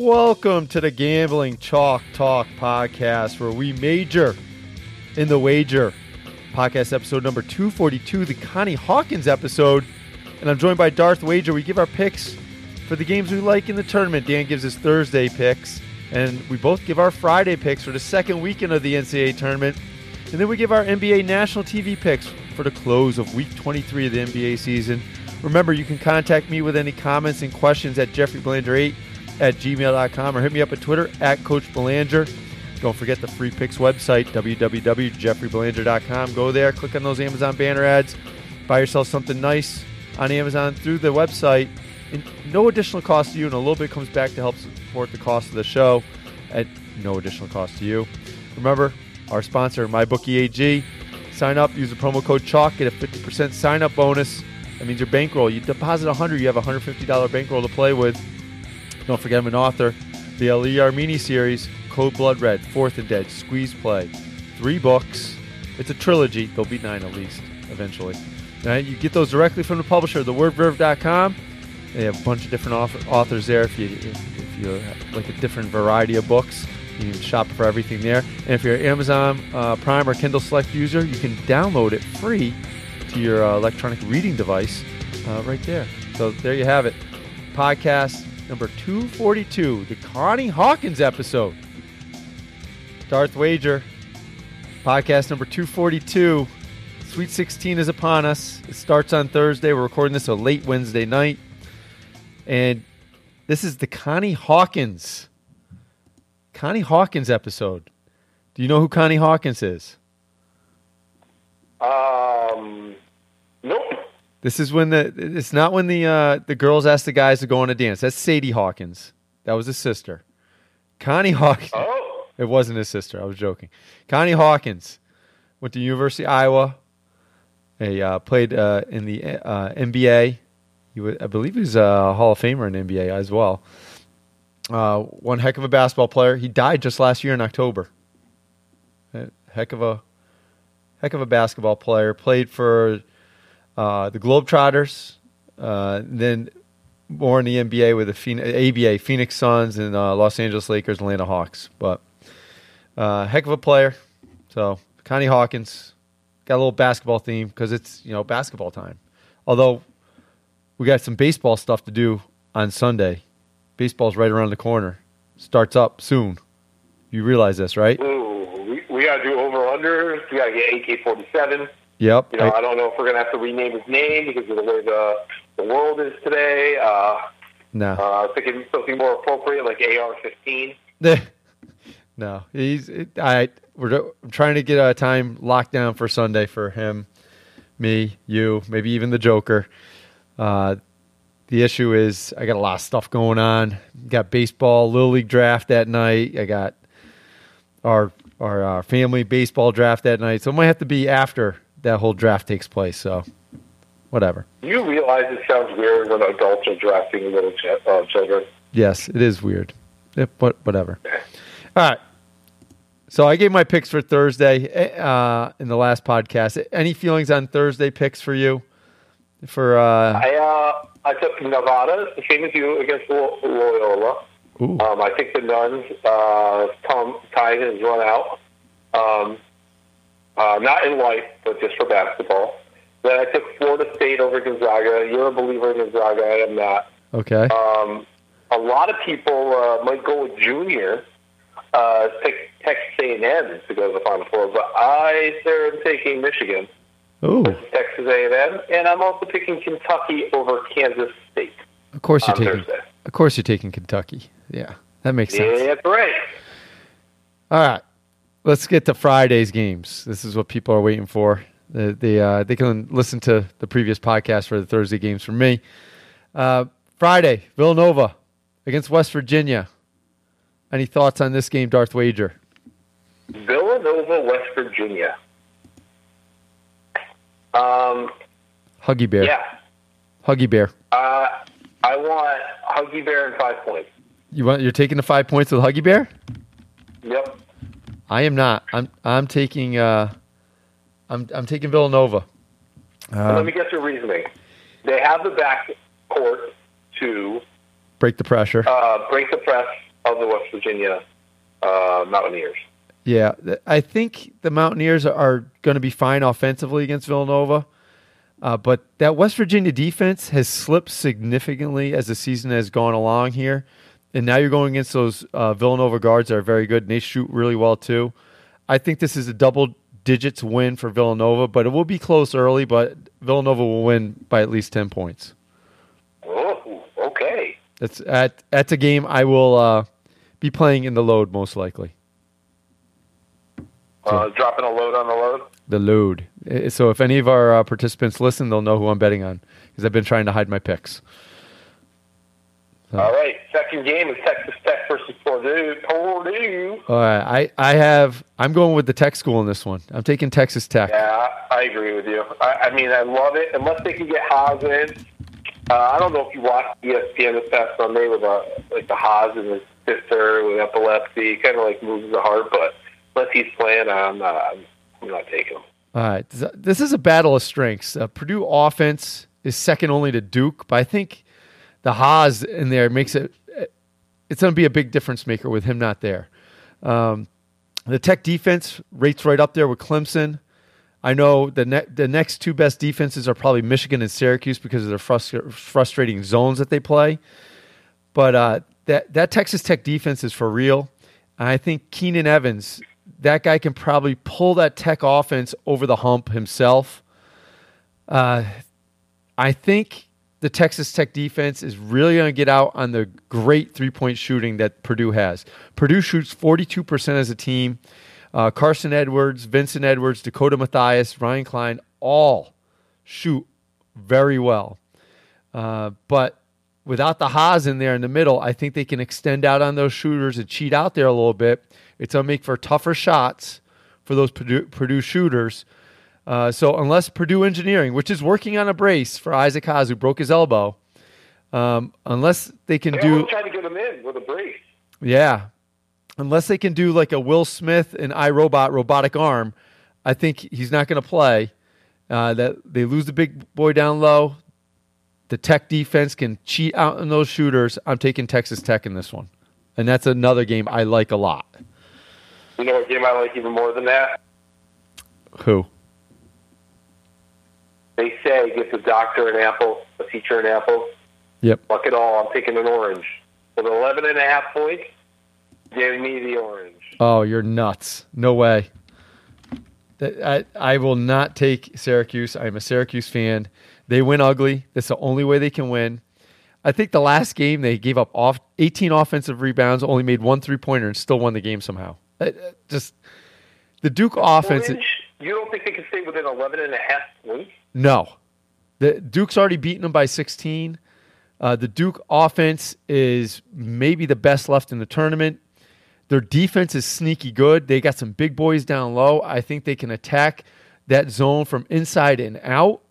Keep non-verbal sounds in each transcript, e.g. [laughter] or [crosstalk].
Welcome to the Gambling Chalk Talk podcast, where we major in the wager. Podcast episode number 242, the Connie Hawkins episode. And I'm joined by Darth Wager. We give our picks for the games we like in the tournament. Dan gives his Thursday picks, and we both give our Friday picks for the second weekend of the NCAA tournament. And then we give our NBA national TV picks for the close of week 23 of the NBA season. Remember, you can contact me with any comments and questions at jeffreybelanger8 at gmail.com or hit me up at Twitter at Coach Belanger. Don't forget the free picks website, www.jeffreybelanger.com. Go there, click on those Amazon banner ads, buy yourself something nice on Amazon through the website. And no additional cost to you, and a little bit comes back to help support the cost of the show at no additional cost to you. Remember, our sponsor, MyBookieAG. Sign up, use the promo code CHALK, get a 50% sign up bonus. That means your bankroll. You deposit 100 you have a $150 bankroll to play with. Don't forget I'm an author. The Ali Armeni series, Code Blood Red, Fourth and Dead, Squeeze Play. Three books. It's a trilogy. There'll be nine at least, eventually. Now, you get those directly from the publisher, thewordverve.com. They have a bunch of different authors there. If you if you like a different variety of books, you can shop for everything there. And if you're an Amazon uh, Prime or Kindle Select user, you can download it free to your uh, electronic reading device uh, right there. So there you have it. Podcast number 242, the Connie Hawkins episode. Darth Wager, podcast number 242. Sweet 16 is upon us. It starts on Thursday. We're recording this a late Wednesday night. And this is the Connie Hawkins. Connie Hawkins episode. Do you know who Connie Hawkins is? Nope. This is when the it's not when the uh, the girls ask the guys to go on a dance. That's Sadie Hawkins. That was his sister. Connie Hawkins. Oh. It wasn't his sister. I was joking. Connie Hawkins went to University of Iowa. He uh, played uh, in the uh, NBA. He was, I believe he was a Hall of Famer in NBA as well. Uh, one heck of a basketball player. He died just last year in October. Heck of a heck of a basketball player. Played for uh, the Globetrotters, uh, then more in the NBA with the Phoenix, ABA, Phoenix Suns, and uh, Los Angeles Lakers, Atlanta Hawks. But uh, heck of a player. So Connie Hawkins got a little basketball theme because it's you know basketball time. Although we got some baseball stuff to do on Sunday. Baseball's right around the corner. Starts up soon. You realize this, right? Ooh, we, we got to do over under. We got to get AK forty seven. Yep. You know, I, I, don't know if we're gonna have to rename his name because of the way the the world is today. Uh, no. Uh, I was thinking something more appropriate like AR fifteen. [laughs] no, he's. I we're I'm trying to get a time locked down for Sunday for him, me, you, maybe even the Joker. Uh, the issue is I got a lot of stuff going on. Got baseball, little league draft that night. I got our our uh, family baseball draft that night, so it might have to be after that whole draft takes place. So, whatever. You realize it sounds weird when adults are drafting little ch- uh, children. Yes, it is weird. but whatever. All right. So I gave my picks for Thursday eh, uh, in the last podcast. Any feelings on Thursday picks for you? For uh, I uh, I took Nevada, the same as you against Loyola. Um, I think the Nuns uh, Tom tide has run out. Um, uh, not in life, but just for basketball. Then I took Florida State over Gonzaga. You're a believer in Gonzaga. I am not. Okay. Um, a lot of people uh, might go with Junior, uh, pick Texas A&M to go to the Final Four, but I am taking Michigan. Ooh. Texas A&M, and I'm also picking Kentucky over Kansas State. Of course you're taking. Thursday. Of course you're taking Kentucky. Yeah, that makes sense. Yeah, that's right. All right, let's get to Friday's games. This is what people are waiting for. They they, uh, they can listen to the previous podcast for the Thursday games from me. Uh, Friday, Villanova against West Virginia. Any thoughts on this game, Darth Wager? Villanova, West Virginia. Um, Huggy Bear. Yeah. Huggy Bear. Uh, I want Huggy Bear and five points. You want? You're taking the five points with Huggy Bear? Yep. I am not. I'm. I'm taking. Uh, I'm. I'm taking Villanova. Um, let me get your reasoning. They have the back court to break the pressure. Uh, break the press of the West Virginia uh, Mountaineers. Yeah, I think the Mountaineers are going to be fine offensively against Villanova. Uh, but that West Virginia defense has slipped significantly as the season has gone along here. And now you're going against those uh, Villanova guards that are very good, and they shoot really well too. I think this is a double digits win for Villanova, but it will be close early, but Villanova will win by at least 10 points. Oh, okay. That's, at, that's a game I will uh, be playing in the load most likely. Uh, dropping a load on the load? The load. So if any of our uh, participants listen, they'll know who I'm betting on because I've been trying to hide my picks. All right, second game is Texas Tech versus Purdue. Purdue. All right, I, I have I'm going with the Tech school in this one. I'm taking Texas Tech. Yeah, I agree with you. I, I mean, I love it. Unless they can get Haas in, uh, I don't know if you watched ESPN this past Sunday with uh, like the Haas and his sister with epilepsy. Kind of like moves the heart, but unless he's playing, I'm not. I'm not taking him. All right, this is a battle of strengths. Uh, Purdue offense is second only to Duke, but I think the Haas in there makes it. It's going to be a big difference maker with him not there. Um, the Tech defense rates right up there with Clemson. I know the ne- the next two best defenses are probably Michigan and Syracuse because of their frust- frustrating zones that they play. But uh, that that Texas Tech defense is for real. I think Keenan Evans, that guy can probably pull that Tech offense over the hump himself. Uh, I think the Texas Tech defense is really going to get out on the great three point shooting that Purdue has. Purdue shoots 42% as a team. Uh, Carson Edwards, Vincent Edwards, Dakota Mathias, Ryan Cline all shoot very well. Uh, but without the Haas in there in the middle, I think they can extend out on those shooters and cheat out there a little bit. It's going to make for tougher shots for those Purdue, Purdue shooters. Uh, so unless Purdue Engineering, which is working on a brace for Isaac Haas, who broke his elbow, um, unless they can they do trying to get him in with a brace. Yeah, unless they can do like a Will Smith and iRobot robotic arm, I think he's not going to play. Uh, that they lose the big boy down low. The Tech defense can cheat out in those shooters. I'm taking Texas Tech in this one, and that's another game I like a lot. You know what game I like even more than that? Who? They say give the doctor an apple, the teacher an apple. Yep. Fuck it all. I'm taking an orange. With 11 and a half points, give me the orange. Oh, you're nuts. No way. I, I will not take Syracuse. I'm a Syracuse fan. They win ugly. That's the only way they can win. I think the last game they gave up off 18 offensive rebounds, only made one three pointer, and still won the game somehow. Uh, uh, just the Duke offense. Orange, you don't think they can stay within 11 and a half points? No. The Duke's already beaten them by 16. Uh, the Duke offense is maybe the best left in the tournament. Their defense is sneaky good. They got some big boys down low. I think they can attack that zone from inside and out.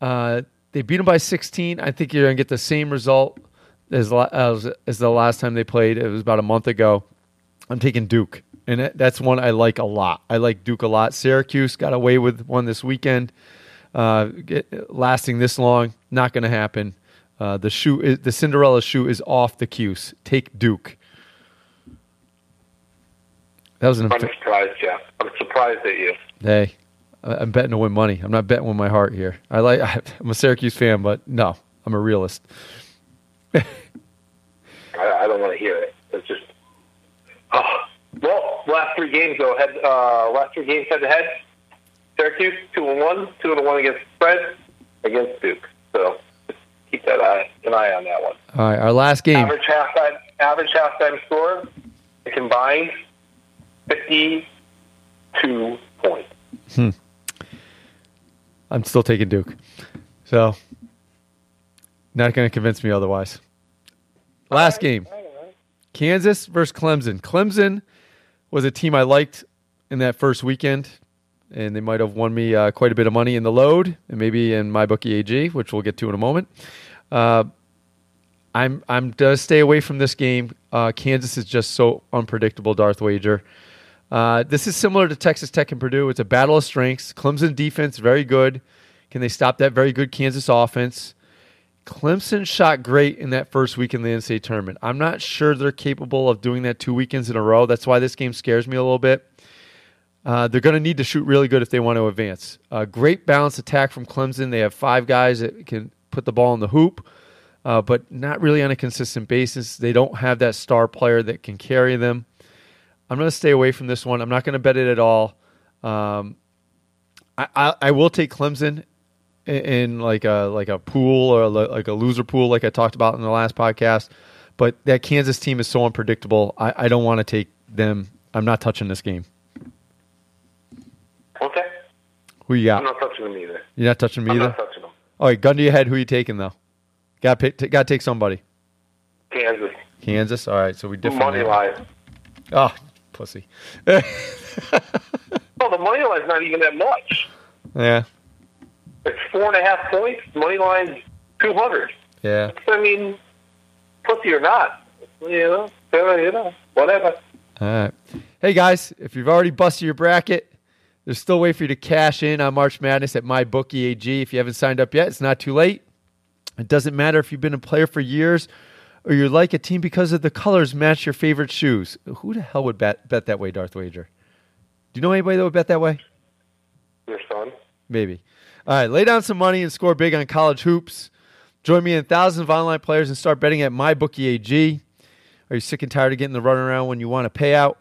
Uh, they beat them by 16. I think you're going to get the same result as, as, as the last time they played. It was about a month ago. I'm taking Duke, and that's one I like a lot. I like Duke a lot. Syracuse got away with one this weekend uh, get, lasting this long. Not going to happen. Uh, the shoe, is, the Cinderella shoe, is off the cuse. Take Duke. That was an. I'm surprised, Jeff. I'm surprised at you. Hey, I'm betting to win money. I'm not betting with my heart here. I like. [laughs] I'm a Syracuse fan, but no, I'm a realist. I, I, don't want to hear it. It's just. Oh. Well, last three games though. Head. Uh, last three games head to head. Syracuse two and one, two and one against spread against Duke. So just keep that eye an eye on that one. All right, our last game. Average halftime average halftime score combined fifty two points. Hmm. I'm still taking Duke. So not going to convince me otherwise. Last game. Kansas versus Clemson. Clemson was a team I liked in that first weekend and they might have won me uh, quite a bit of money in the load and maybe in MyBookieAG, which we'll get to in a moment. Uh, I'm I'm to stay away from this game. Uh, Kansas is just so unpredictable. Darth Wager. Uh, this is similar to Texas Tech and Purdue. It's a battle of strengths. Clemson defense very good. Can they stop that very good Kansas offense? Clemson shot great in that first week in the NCAA tournament. I'm not sure they're capable of doing that two weekends in a row. That's why this game scares me a little bit. Uh, they're going to need to shoot really good if they want to advance. Uh, great balanced attack from Clemson. They have five guys that can put the ball in the hoop, uh, but not really on a consistent basis. They don't have that star player that can carry them. I'm going to stay away from this one. I'm not going to bet it at all. Um, I, I, I will take Clemson in, in, like a like a pool or like a loser pool, like I talked about in the last podcast. But that Kansas team is so unpredictable. I, I don't want to take them. I'm not touching this game. Okay. Who you got? I'm not touching them either. You're not touching me I'm either. not touching them. All right, gun to your head. Who are you taking though? Got to got to take somebody. Kansas. Kansas. All right, so we differ. Money line. Oh, ah, pussy. [laughs] Well, the money line's not even that much. yeah, It's four and a half points. Money line's two hundred. yeah. I mean, pussy or not, you know, you know, whatever. All right. Hey guys, if you've already busted your bracket, there's still a way for you to cash in on March Madness at MyBookieAG. If you haven't signed up yet, it's not too late. It doesn't matter if you've been a player for years or you like a team because of the colors match your favorite shoes. Who the hell would bet, bet that way, Darth Wager? Do you know anybody that would bet that way? Your son. Maybe. All right, lay down some money and score big on college hoops. Join me and thousands of online players and start betting at MyBookieAG. Are you sick and tired of getting the runaround when you want a payout?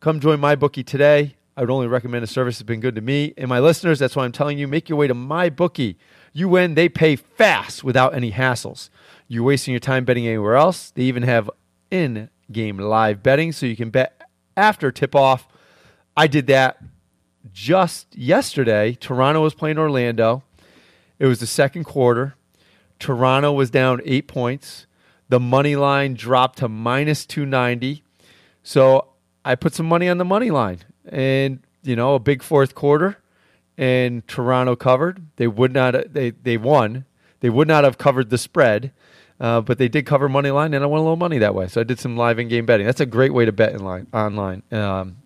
Come join MyBookie today. I would only recommend a service that's been good to me and my listeners. That's why I'm telling you, make your way to MyBookie. You win, they pay fast without any hassles. You're wasting your time betting anywhere else. They even have in game live betting so you can bet after tip off. I did that just yesterday. Toronto was playing Orlando. It was the second quarter. Toronto was down eight points. The money line dropped to minus 290. So I put some money on the money line. And, you know, a big fourth quarter. And Toronto covered. They would not, they, they won. They would not have covered the spread. Uh, but they did cover money line, and I won a little money that way. So I did some live in game betting. That's a great way to bet in line online, um,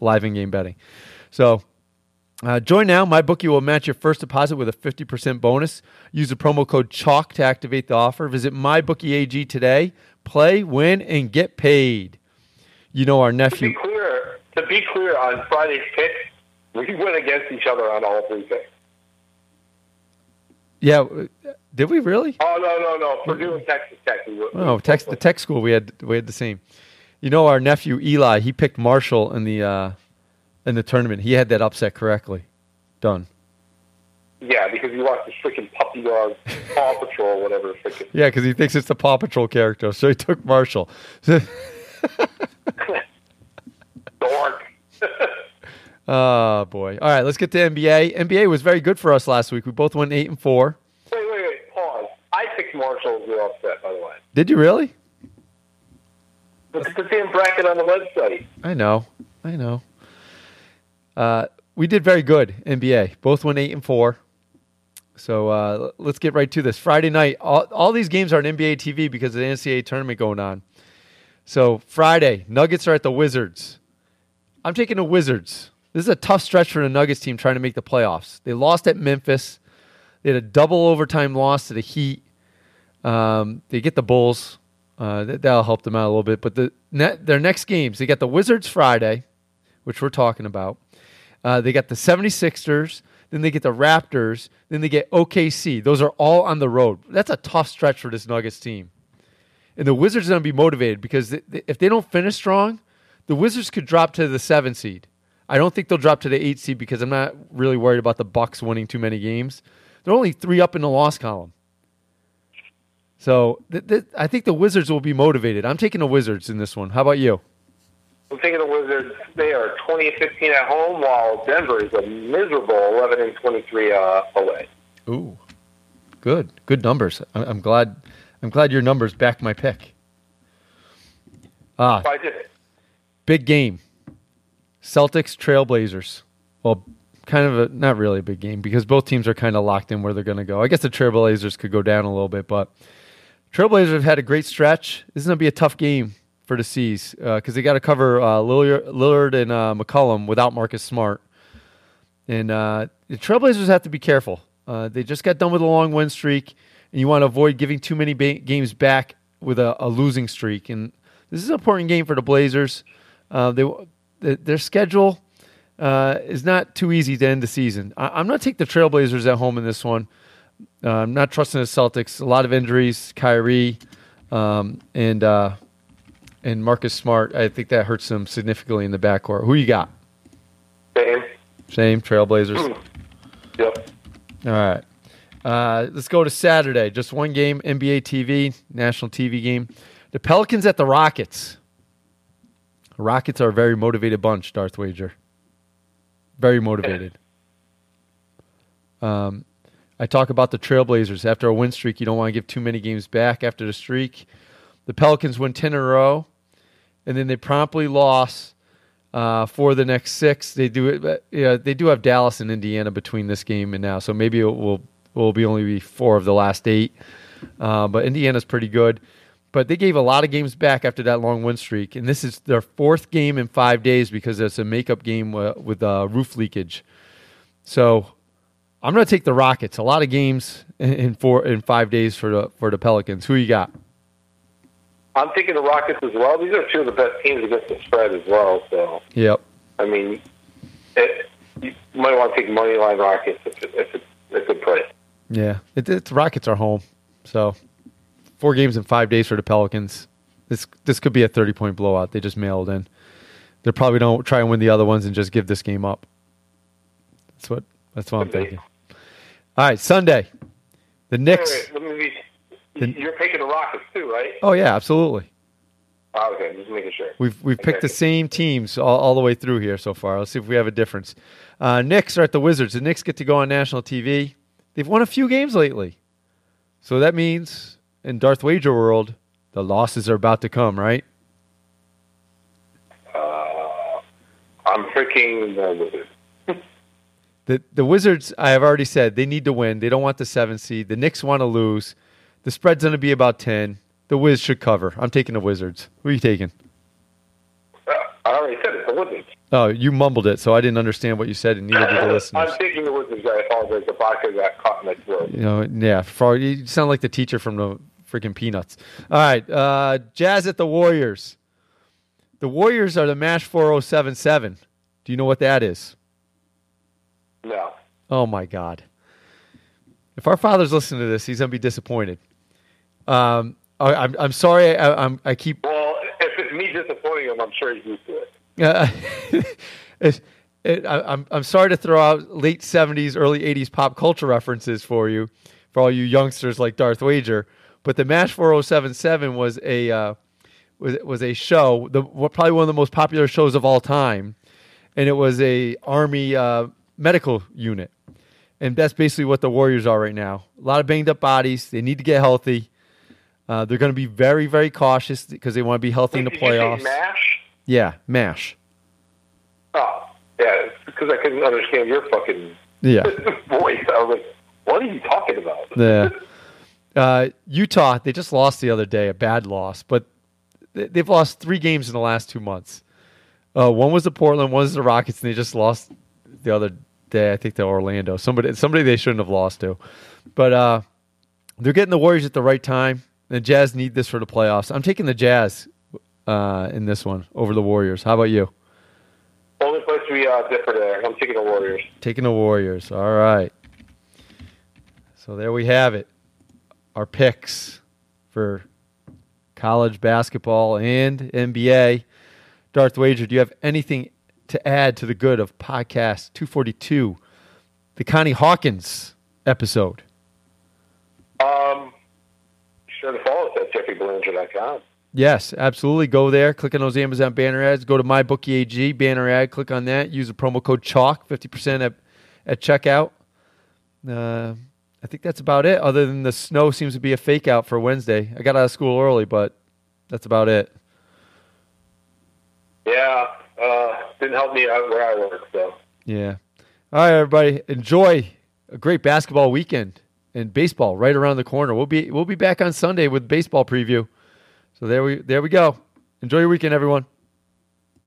live in game betting. So uh, join now. MyBookie will match your first deposit with a 50% bonus. Use the promo code CHALK to activate the offer. Visit MyBookieAG today. Play, win, and get paid. You know our nephew. To be clear, on Friday's pick, we went against each other on all three picks. Yeah, did we really? Oh no, no, no! Purdue and Texas Tech. We were, Oh, tex, the tech school we had we had the same. You know our nephew Eli. He picked Marshall in the uh, in the tournament. He had that upset correctly. Done. Yeah, because he watched the freaking puppy dog, Paw Patrol, whatever. Freaking. Yeah, because he thinks it's the Paw Patrol character, so he took Marshall. [laughs] [laughs] [laughs] Oh boy! All right, let's get to NBA. NBA was very good for us last week. We both went eight and four. wait, wait, wait. Pause. I picked Marshall as upset, by the way. Did you really? It's the same bracket on the website. I know, I know. Uh, we did very good NBA. Both went eight and four. So uh, let's get right to this. Friday night, all, all these games are on NBA TV because of the NCAA tournament going on. So Friday, Nuggets are at the Wizards. I'm taking the Wizards. This is a tough stretch for the Nuggets team trying to make the playoffs. They lost at Memphis. They had a double overtime loss to the Heat. Um, they get the Bulls. Uh, that, that'll help them out a little bit. But the their next games, they got the Wizards Friday, which we're talking about. Uh, they got the 76ers. Then they get the Raptors. Then they get OKC. Those are all on the road. That's a tough stretch for this Nuggets team. And the Wizards are going to be motivated because if they don't finish strong, the Wizards could drop to the seven seed. I don't think they'll drop to the eight seed because I'm not really worried about the Bucks winning too many games. They're only three up in the loss column. So th- th- I think the Wizards will be motivated. I'm taking the Wizards in this one. How about you? I'm taking the Wizards. They are 20 and 15 at home, while Denver is a miserable 11 and 23 uh, away. Ooh, good, good numbers. I- I'm glad. I'm glad your numbers back my pick. Ah, I did it. Big game. Celtics Trailblazers. Well, kind of a not really a big game because both teams are kind of locked in where they're going to go. I guess the Trailblazers could go down a little bit, but Trailblazers have had a great stretch. This is going to be a tough game for the C's because they got to cover uh, Lillard, Lillard and uh, McCollum without Marcus Smart, and uh, the Trailblazers have to be careful. Uh, they just got done with a long win streak, and you want to avoid giving too many ba- games back with a, a, losing streak. And this is an important game for the Blazers. Uh, they, their schedule uh, is not too easy to end the season. I, am going to take the Trailblazers at home in this one. Uh, I'm not trusting the Celtics. A lot of injuries, Kyrie, um, and uh, and Marcus Smart. I think that hurts them significantly in the backcourt. Who you got? Same. Same Trailblazers. yep. All right. Uh, let's go to Saturday. Just one game, NBA TV, national TV game. The Pelicans at the Rockets. Rockets are a very motivated bunch, Darth Wager. Very motivated. Um, I talk about the Trailblazers. After a win streak, you don't want to give too many games back after the streak. The Pelicans win 10 in a row, and then they promptly lost uh, for the next six. They do it. Yeah, they do have Dallas and Indiana between this game and now, so maybe it will will be only be four of the last eight. Uh, but Indiana's pretty good. But they gave a lot of games back after that long win streak, and this is their fourth game in five days because it's a makeup game with uh, roof leakage. So I'm going to take the Rockets. A lot of games in four in five days for the for the Pelicans. Who you got? I'm taking the Rockets as well. These are two of the best teams against the spread as well. So, yep. I mean, it, you might want to take money line Rockets if, it, if it's a good price. Yeah, it, it's Rockets are home, so four games in five days for the Pelicans. This this could be a thirty point blowout. They just mailed in. They probably don't try and win the other ones and just give this game up. That's what that's what I'm thinking. All right, Sunday, the Knicks. Wait, wait, let me you're picking the Rockets too, right? Oh yeah, absolutely. Oh, okay, just making sure. We've we've picked the same teams all, all the way through here so far. Let's see if we have a difference. Uh, Knicks are at the Wizards. The Knicks get to go on national TV. They've won a few games lately, so that means in Darth Wager world, the losses are about to come, right? Uh, I'm picking the Wizards. [laughs] the the Wizards, I have already said they need to win. They don't want the seven seed. The Knicks want to lose. The spread's going to be about 10. The Wiz should cover. I'm taking the Wizards. Who are you taking? Uh, I already said it. The Wizards. Oh, you mumbled it, so I didn't understand what you said, and neither did the [laughs] listeners. I'm taking the Wizards. I apologize. The vodka got caught in my throat. You know, yeah. For, you sound like the teacher from the freaking Peanuts. All right, uh, Jazz at the Warriors. The Warriors are the Mash 4077. Do you know what that is? No. Oh my God. If our father's listening to this, he's gonna be disappointed. Um, I, I'm I'm sorry. I, I'm I keep. Well, if it's me disappointing him, I'm sure he's used to it. Uh, [laughs] it, it, I, I'm I'm sorry to throw out late '70s, early '80s pop culture references for you, for all you youngsters like Darth Wager. But the Mash 4077 was a uh, was was a show, the probably one of the most popular shows of all time, and it was a army uh, medical unit and that's basically what the Warriors are right now. A lot of banged up bodies. They need to get healthy. Uh, they're going to be very, very cautious because they want to be healthy Wait, in the playoffs. mash? Yeah, mash. Oh, yeah, because I couldn't understand your fucking yeah [laughs] voice. I was like, "What are you talking about?" Yeah. [laughs] Uh, Utah, they just lost the other day, a bad loss, but they've lost three games in the last two months. Uh, one was the Portland, one was the Rockets, and they just lost the other day. I think to Orlando. Somebody somebody they shouldn't have lost to. But uh, they're getting the Warriors at the right time. The Jazz need this for the playoffs. I'm taking the Jazz uh, in this one over the Warriors. How about you? Only place we uh, differ there. I'm taking the Warriors. Taking the Warriors. All right. So there we have it. Our picks for college basketball and NBA. Darth Wager, do you have anything to add to the good of podcast 242, the Connie Hawkins episode? Um, sure to follow us at jeffreybelanger.com. Yes, absolutely. Go there, click on those Amazon banner ads. Go to MyBookieAG banner ad, click on that. Use the promo code CHALK, 50% at, at checkout. Uh, I think that's about it, other than the snow seems to be a fake out for Wednesday. I got out of school early, but that's about it. Yeah, uh, didn't help me out where I work. So yeah. All right, everybody, enjoy a great basketball weekend and baseball right around the corner. We'll be we'll be back on Sunday with baseball preview. So there we there we go. Enjoy your weekend, everyone.